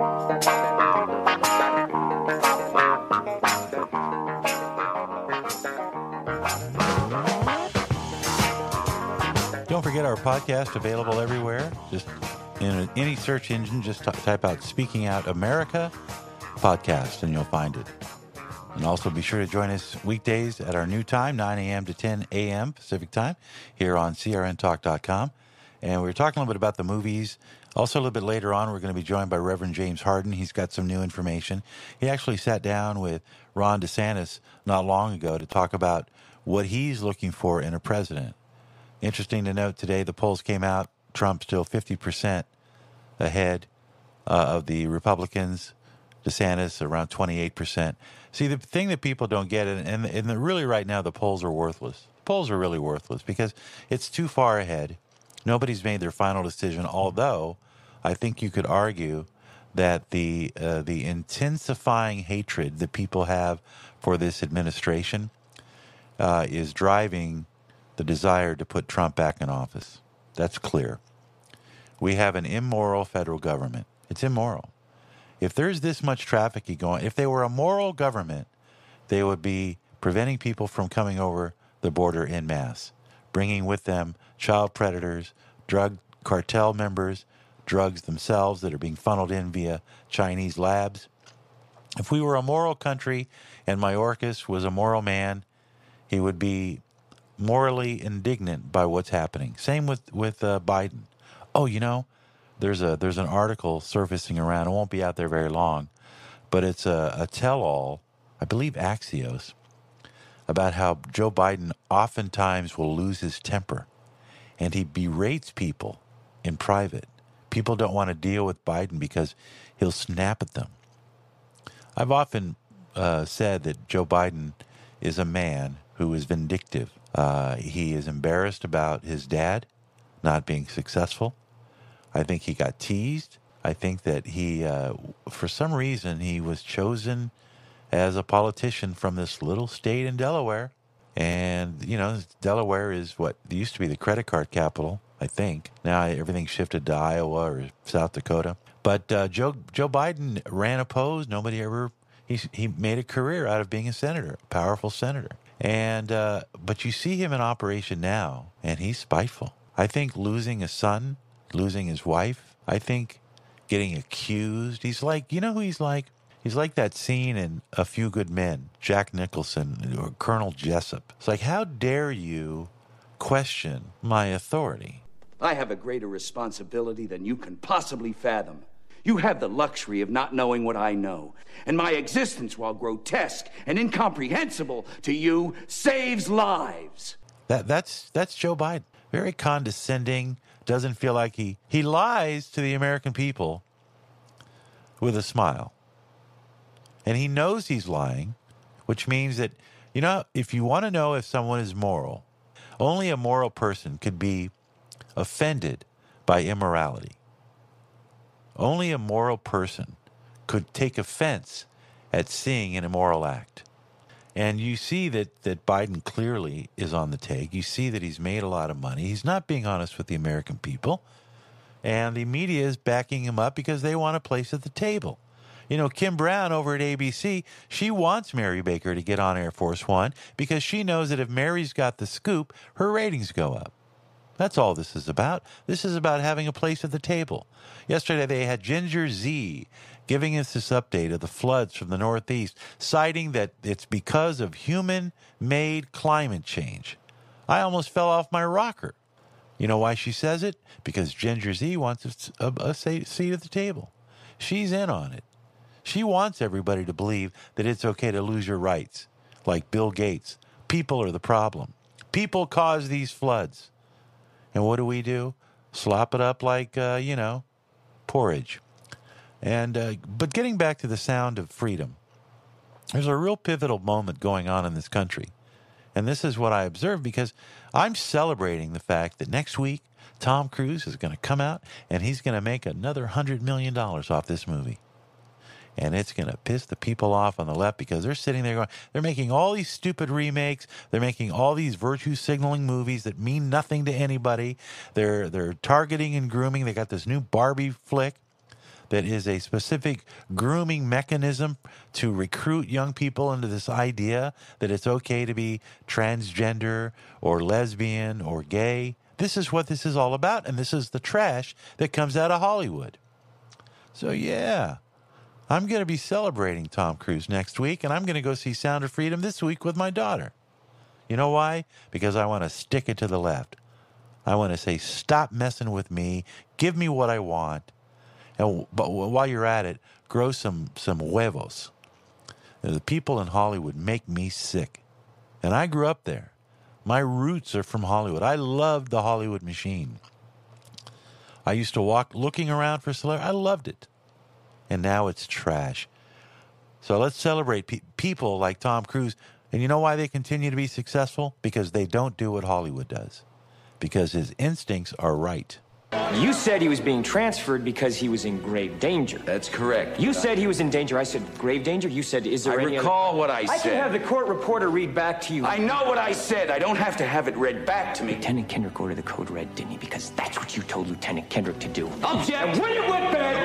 Don't forget our podcast available everywhere. Just in any search engine, just type out Speaking Out America podcast and you'll find it. And also be sure to join us weekdays at our new time, 9 a.m. to 10 a.m. Pacific time, here on crntalk.com. And we are talking a little bit about the movies. Also, a little bit later on, we're going to be joined by Reverend James Harden. He's got some new information. He actually sat down with Ron DeSantis not long ago to talk about what he's looking for in a president. Interesting to note today, the polls came out. Trump still 50% ahead uh, of the Republicans. DeSantis around 28%. See, the thing that people don't get, and, and, and the, really right now, the polls are worthless. Polls are really worthless because it's too far ahead. Nobody's made their final decision, although I think you could argue that the, uh, the intensifying hatred that people have for this administration uh, is driving the desire to put Trump back in office. That's clear. We have an immoral federal government. It's immoral. If there's this much trafficking going, if they were a moral government, they would be preventing people from coming over the border in mass, bringing with them child predators, drug cartel members, drugs themselves that are being funneled in via Chinese labs. If we were a moral country and Mayorkas was a moral man, he would be morally indignant by what's happening. Same with with uh, Biden. Oh, you know, there's a there's an article surfacing around. It won't be out there very long, but it's a, a tell-all. I believe Axios about how Joe Biden oftentimes will lose his temper, and he berates people in private. People don't want to deal with Biden because he'll snap at them. I've often uh, said that Joe Biden is a man who is vindictive uh, he is embarrassed about his dad not being successful. I think he got teased. I think that he, uh, for some reason, he was chosen as a politician from this little state in Delaware. And, you know, Delaware is what used to be the credit card capital, I think. Now everything shifted to Iowa or South Dakota. But uh, Joe, Joe Biden ran opposed. Nobody ever, he, he made a career out of being a senator, a powerful senator. And uh, but you see him in operation now, and he's spiteful. I think losing a son, losing his wife. I think getting accused. He's like, you know who he's like? He's like that scene in A Few Good Men, Jack Nicholson or Colonel Jessep. It's like, how dare you question my authority? I have a greater responsibility than you can possibly fathom. You have the luxury of not knowing what I know. And my existence, while grotesque and incomprehensible to you, saves lives. That, that's, that's Joe Biden. Very condescending, doesn't feel like he, he lies to the American people with a smile. And he knows he's lying, which means that, you know, if you want to know if someone is moral, only a moral person could be offended by immorality. Only a moral person could take offense at seeing an immoral act. And you see that, that Biden clearly is on the take. You see that he's made a lot of money. He's not being honest with the American people. And the media is backing him up because they want a place at the table. You know, Kim Brown over at ABC, she wants Mary Baker to get on Air Force One because she knows that if Mary's got the scoop, her ratings go up. That's all this is about. This is about having a place at the table. Yesterday, they had Ginger Zee giving us this update of the floods from the Northeast, citing that it's because of human made climate change. I almost fell off my rocker. You know why she says it? Because Ginger Zee wants a, a, a seat at the table. She's in on it. She wants everybody to believe that it's okay to lose your rights, like Bill Gates. People are the problem. People cause these floods. And what do we do? Slop it up like, uh, you know, porridge. And uh, but getting back to the sound of freedom, there's a real pivotal moment going on in this country, and this is what I observe because I'm celebrating the fact that next week Tom Cruise is going to come out and he's going to make another hundred million dollars off this movie and it's going to piss the people off on the left because they're sitting there going, they're making all these stupid remakes, they're making all these virtue signaling movies that mean nothing to anybody. They're they're targeting and grooming. They got this new Barbie flick that is a specific grooming mechanism to recruit young people into this idea that it's okay to be transgender or lesbian or gay. This is what this is all about, and this is the trash that comes out of Hollywood. So, yeah, I'm going to be celebrating Tom Cruise next week, and I'm going to go see Sound of Freedom this week with my daughter. You know why? Because I want to stick it to the left. I want to say, stop messing with me. Give me what I want. And, but while you're at it, grow some, some huevos. The people in Hollywood make me sick. And I grew up there. My roots are from Hollywood. I loved the Hollywood machine. I used to walk looking around for celebrity. I loved it. And now it's trash. So let's celebrate pe- people like Tom Cruise. And you know why they continue to be successful? Because they don't do what Hollywood does because his instincts are right. You said he was being transferred because he was in grave danger. That's correct. You said he was in danger. I said grave danger. You said, is there I any recall other... what I I said. I can have the court reporter read back to you. I know what I said. I don't have to have it read back to me. Lieutenant Kendrick ordered the code red, didn't he? Because that's what you told Lieutenant Kendrick to do. Object! And when it went bad,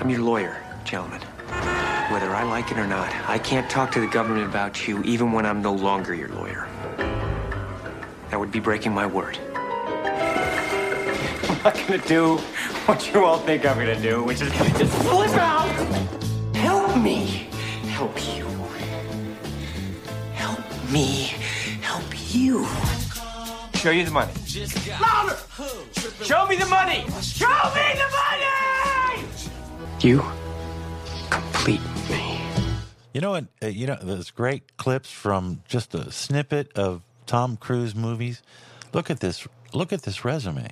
I'm your lawyer, gentlemen. Whether I like it or not, I can't talk to the government about you even when I'm no longer your lawyer. That would be breaking my word. I'm not gonna do what you all think I'm gonna do, which is gonna just flip out! Help me! Help you. Help me. Help you. Show you the money. Louder! Show me the money! Show me the money! You complete me. You know what? Uh, you know, there's great clips from just a snippet of Tom Cruise movies. Look at this. Look at this resume.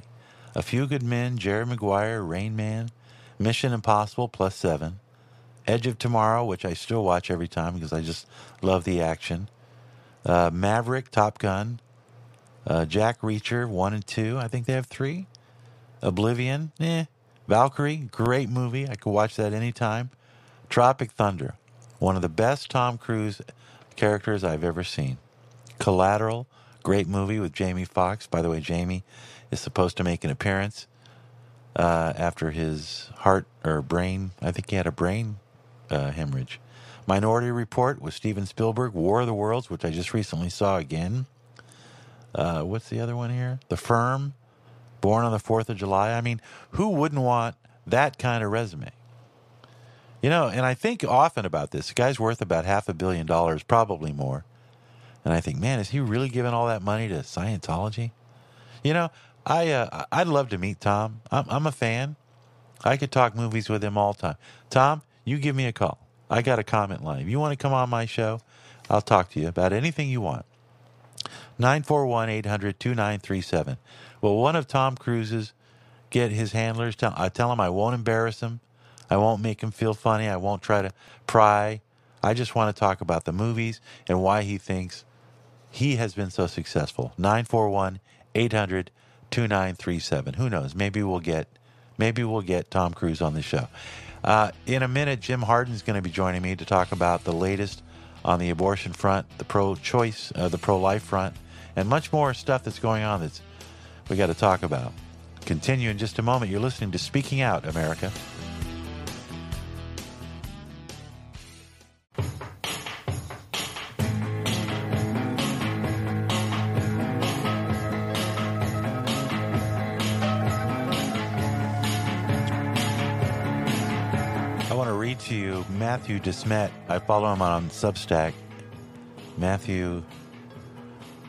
A Few Good Men, Jerry Maguire, Rain Man, Mission Impossible plus seven, Edge of Tomorrow, which I still watch every time because I just love the action. Uh, Maverick, Top Gun, uh, Jack Reacher, one and two. I think they have three. Oblivion, eh. Valkyrie, great movie. I could watch that anytime. Tropic Thunder, one of the best Tom Cruise characters I've ever seen. Collateral, great movie with Jamie Foxx. By the way, Jamie is supposed to make an appearance uh, after his heart or brain. I think he had a brain uh, hemorrhage. Minority Report with Steven Spielberg. War of the Worlds, which I just recently saw again. Uh, what's the other one here? The Firm, Born on the Fourth of July. I mean, who wouldn't want that kind of resume? You know, and I think often about this. The guy's worth about half a billion dollars, probably more. And I think, man, is he really giving all that money to Scientology? You know, I uh, I'd love to meet Tom. I'm, I'm a fan. I could talk movies with him all the time. Tom, you give me a call. I got a comment line. If you want to come on my show, I'll talk to you about anything you want. 941 800 2937. Will one of Tom Cruise's get his handlers? Tell, I tell him I won't embarrass him. I won't make him feel funny. I won't try to pry. I just want to talk about the movies and why he thinks he has been so successful. 941 800 2937. Who knows? Maybe we'll get maybe we'll get Tom Cruise on the show. Uh, in a minute, Jim Harden's going to be joining me to talk about the latest on the abortion front, the pro-choice, uh, the pro-life front, and much more stuff that's going on that's we got to talk about. Continue in just a moment. You're listening to Speaking Out, America. I want to read to you Matthew Desmet. I follow him on Substack. Matthew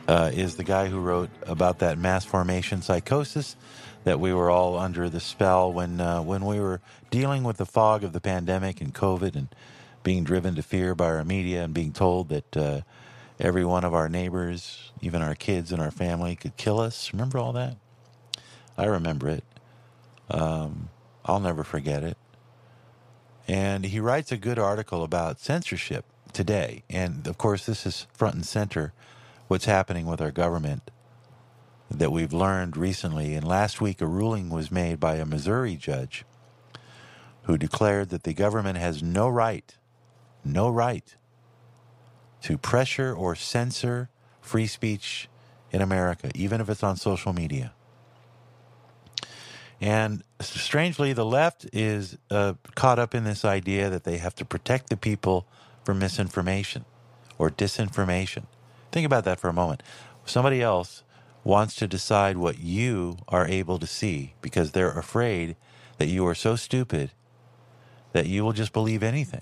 uh, is the guy who wrote about that mass formation psychosis that we were all under the spell when uh, when we were dealing with the fog of the pandemic and COVID and being driven to fear by our media and being told that uh, every one of our neighbors, even our kids and our family, could kill us. Remember all that? I remember it. Um, I'll never forget it. And he writes a good article about censorship today. And of course, this is front and center what's happening with our government that we've learned recently. And last week, a ruling was made by a Missouri judge who declared that the government has no right, no right to pressure or censor free speech in America, even if it's on social media. And strangely, the left is uh, caught up in this idea that they have to protect the people from misinformation or disinformation. Think about that for a moment. Somebody else wants to decide what you are able to see because they're afraid that you are so stupid that you will just believe anything.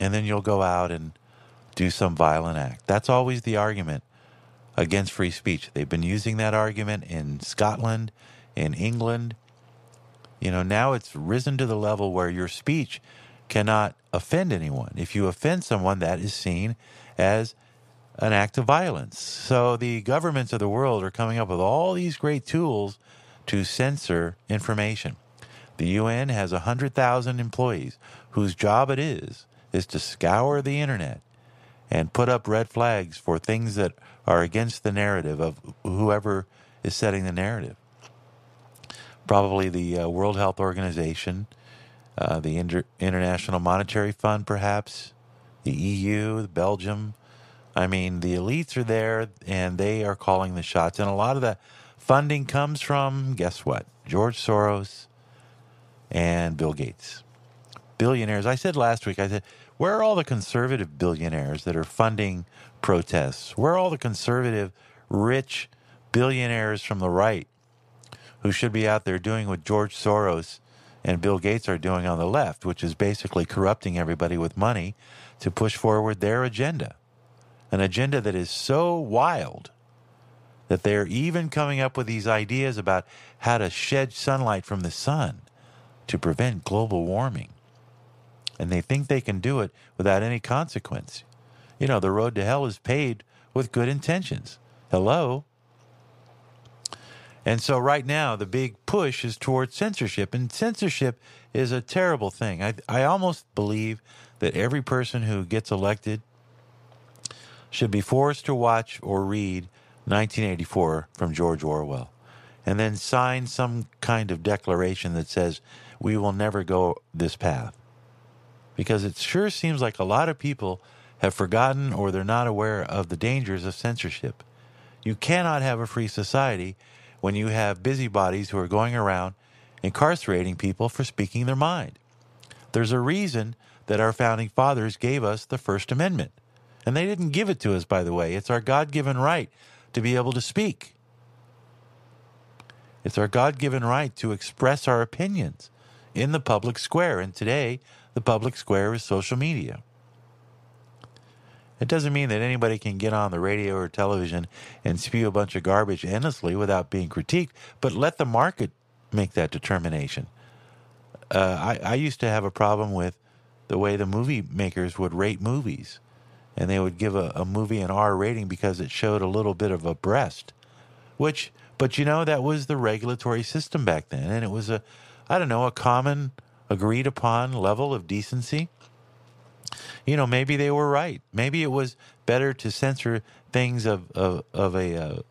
And then you'll go out and do some violent act. That's always the argument against free speech. They've been using that argument in Scotland, in England. You know, now it's risen to the level where your speech cannot offend anyone. If you offend someone, that is seen as an act of violence. So the governments of the world are coming up with all these great tools to censor information. The UN has 100,000 employees whose job it is is to scour the internet and put up red flags for things that are against the narrative of whoever is setting the narrative. Probably the uh, World Health Organization, uh, the Inter- International Monetary Fund, perhaps, the EU, Belgium. I mean, the elites are there and they are calling the shots. And a lot of the funding comes from, guess what? George Soros and Bill Gates. Billionaires. I said last week, I said, where are all the conservative billionaires that are funding protests? Where are all the conservative, rich billionaires from the right who should be out there doing what George Soros and Bill Gates are doing on the left, which is basically corrupting everybody with money to push forward their agenda? An agenda that is so wild that they're even coming up with these ideas about how to shed sunlight from the sun to prevent global warming and they think they can do it without any consequence. You know, the road to hell is paved with good intentions. Hello? And so, right now, the big push is towards censorship, and censorship is a terrible thing. I, I almost believe that every person who gets elected should be forced to watch or read 1984 from George Orwell and then sign some kind of declaration that says, we will never go this path because it sure seems like a lot of people have forgotten or they're not aware of the dangers of censorship. You cannot have a free society when you have busybodies who are going around incarcerating people for speaking their mind. There's a reason that our founding fathers gave us the First Amendment. And they didn't give it to us, by the way. It's our God given right to be able to speak. It's our God given right to express our opinions in the public square. And today, the public square is social media. It doesn't mean that anybody can get on the radio or television and spew a bunch of garbage endlessly without being critiqued, but let the market make that determination. Uh, I, I used to have a problem with the way the movie makers would rate movies. And they would give a, a movie an R rating because it showed a little bit of a breast. Which, but you know, that was the regulatory system back then. And it was a, I don't know, a common agreed upon level of decency. You know, maybe they were right. Maybe it was better to censor things of of, of a uh,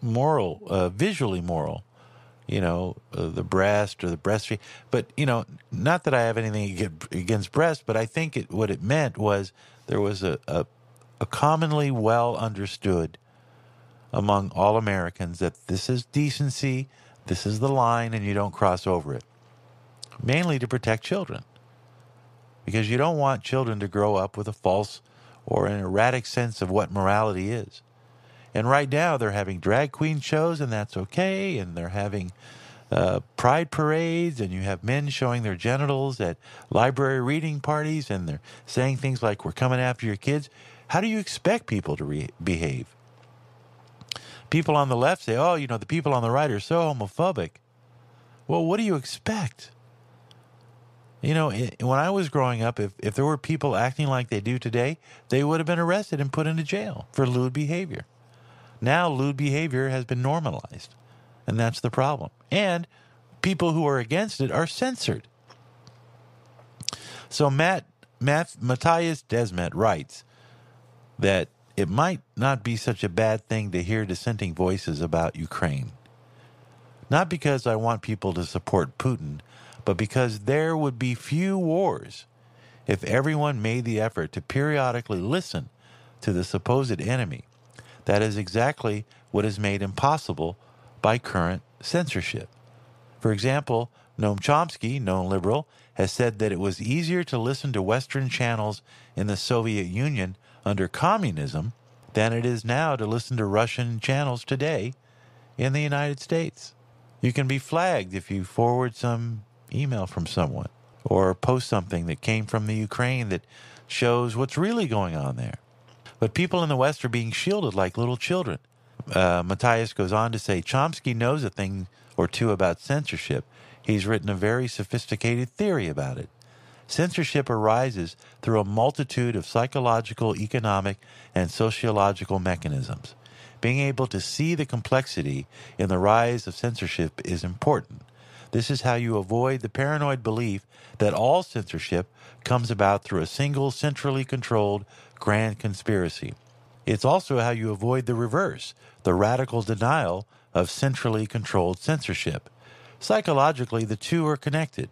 moral, uh, visually moral. You know, uh, the breast or the breastfeed. But you know, not that I have anything against breast, but I think it, what it meant was there was a, a, a commonly well understood among all Americans that this is decency, this is the line, and you don't cross over it mainly to protect children. Because you don't want children to grow up with a false or an erratic sense of what morality is. And right now they're having drag queen shows, and that's okay. And they're having uh, pride parades, and you have men showing their genitals at library reading parties, and they're saying things like, We're coming after your kids. How do you expect people to re- behave? People on the left say, Oh, you know, the people on the right are so homophobic. Well, what do you expect? You know, when I was growing up, if, if there were people acting like they do today, they would have been arrested and put into jail for lewd behavior. Now, lewd behavior has been normalized, and that's the problem. And people who are against it are censored. So, Matt, Matt Mattias Desmet writes that it might not be such a bad thing to hear dissenting voices about Ukraine. Not because I want people to support Putin, but because there would be few wars if everyone made the effort to periodically listen to the supposed enemy. That is exactly what is made impossible by current censorship. For example, Noam Chomsky, known liberal, has said that it was easier to listen to Western channels in the Soviet Union under communism than it is now to listen to Russian channels today in the United States. You can be flagged if you forward some email from someone or post something that came from the Ukraine that shows what's really going on there. But people in the West are being shielded like little children. Uh, Mattias goes on to say Chomsky knows a thing or two about censorship. He's written a very sophisticated theory about it. Censorship arises through a multitude of psychological, economic, and sociological mechanisms. Being able to see the complexity in the rise of censorship is important. This is how you avoid the paranoid belief that all censorship comes about through a single centrally controlled grand conspiracy. It's also how you avoid the reverse, the radical denial of centrally controlled censorship. Psychologically, the two are connected.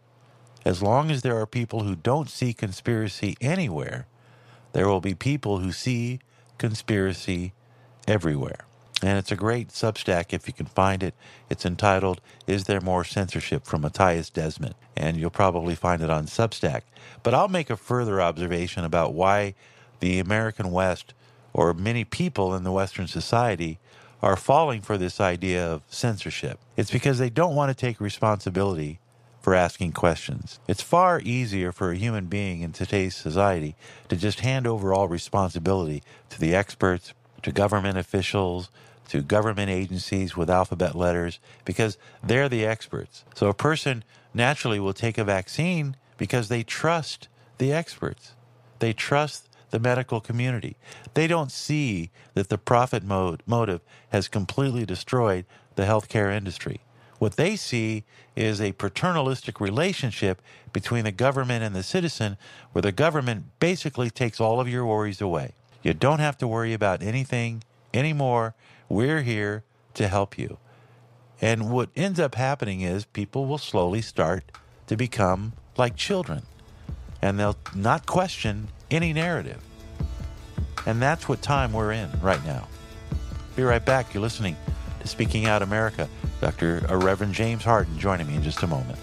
As long as there are people who don't see conspiracy anywhere, there will be people who see conspiracy everywhere. And it's a great Substack if you can find it. It's entitled Is There More Censorship from Mattias Desmet? And you'll probably find it on Substack. But I'll make a further observation about why the American West, or many people in the Western society, are falling for this idea of censorship. It's because they don't want to take responsibility for asking questions. It's far easier for a human being in today's society to just hand over all responsibility to the experts, to government officials, to government agencies with alphabet letters because they're the experts. So a person naturally will take a vaccine because they trust the experts. They trust the medical community. They don't see that the profit mode, motive has completely destroyed the healthcare industry. What they see is a paternalistic relationship between the government and the citizen, where the government basically takes all of your worries away. You don't have to worry about anything anymore. We're here to help you. And what ends up happening is people will slowly start to become like children, and they'll not question any narrative. And that's what time we're in right now. Be right back. You're listening to Speaking Out America. Dr. Uh, Reverend James Harden joining me in just a moment.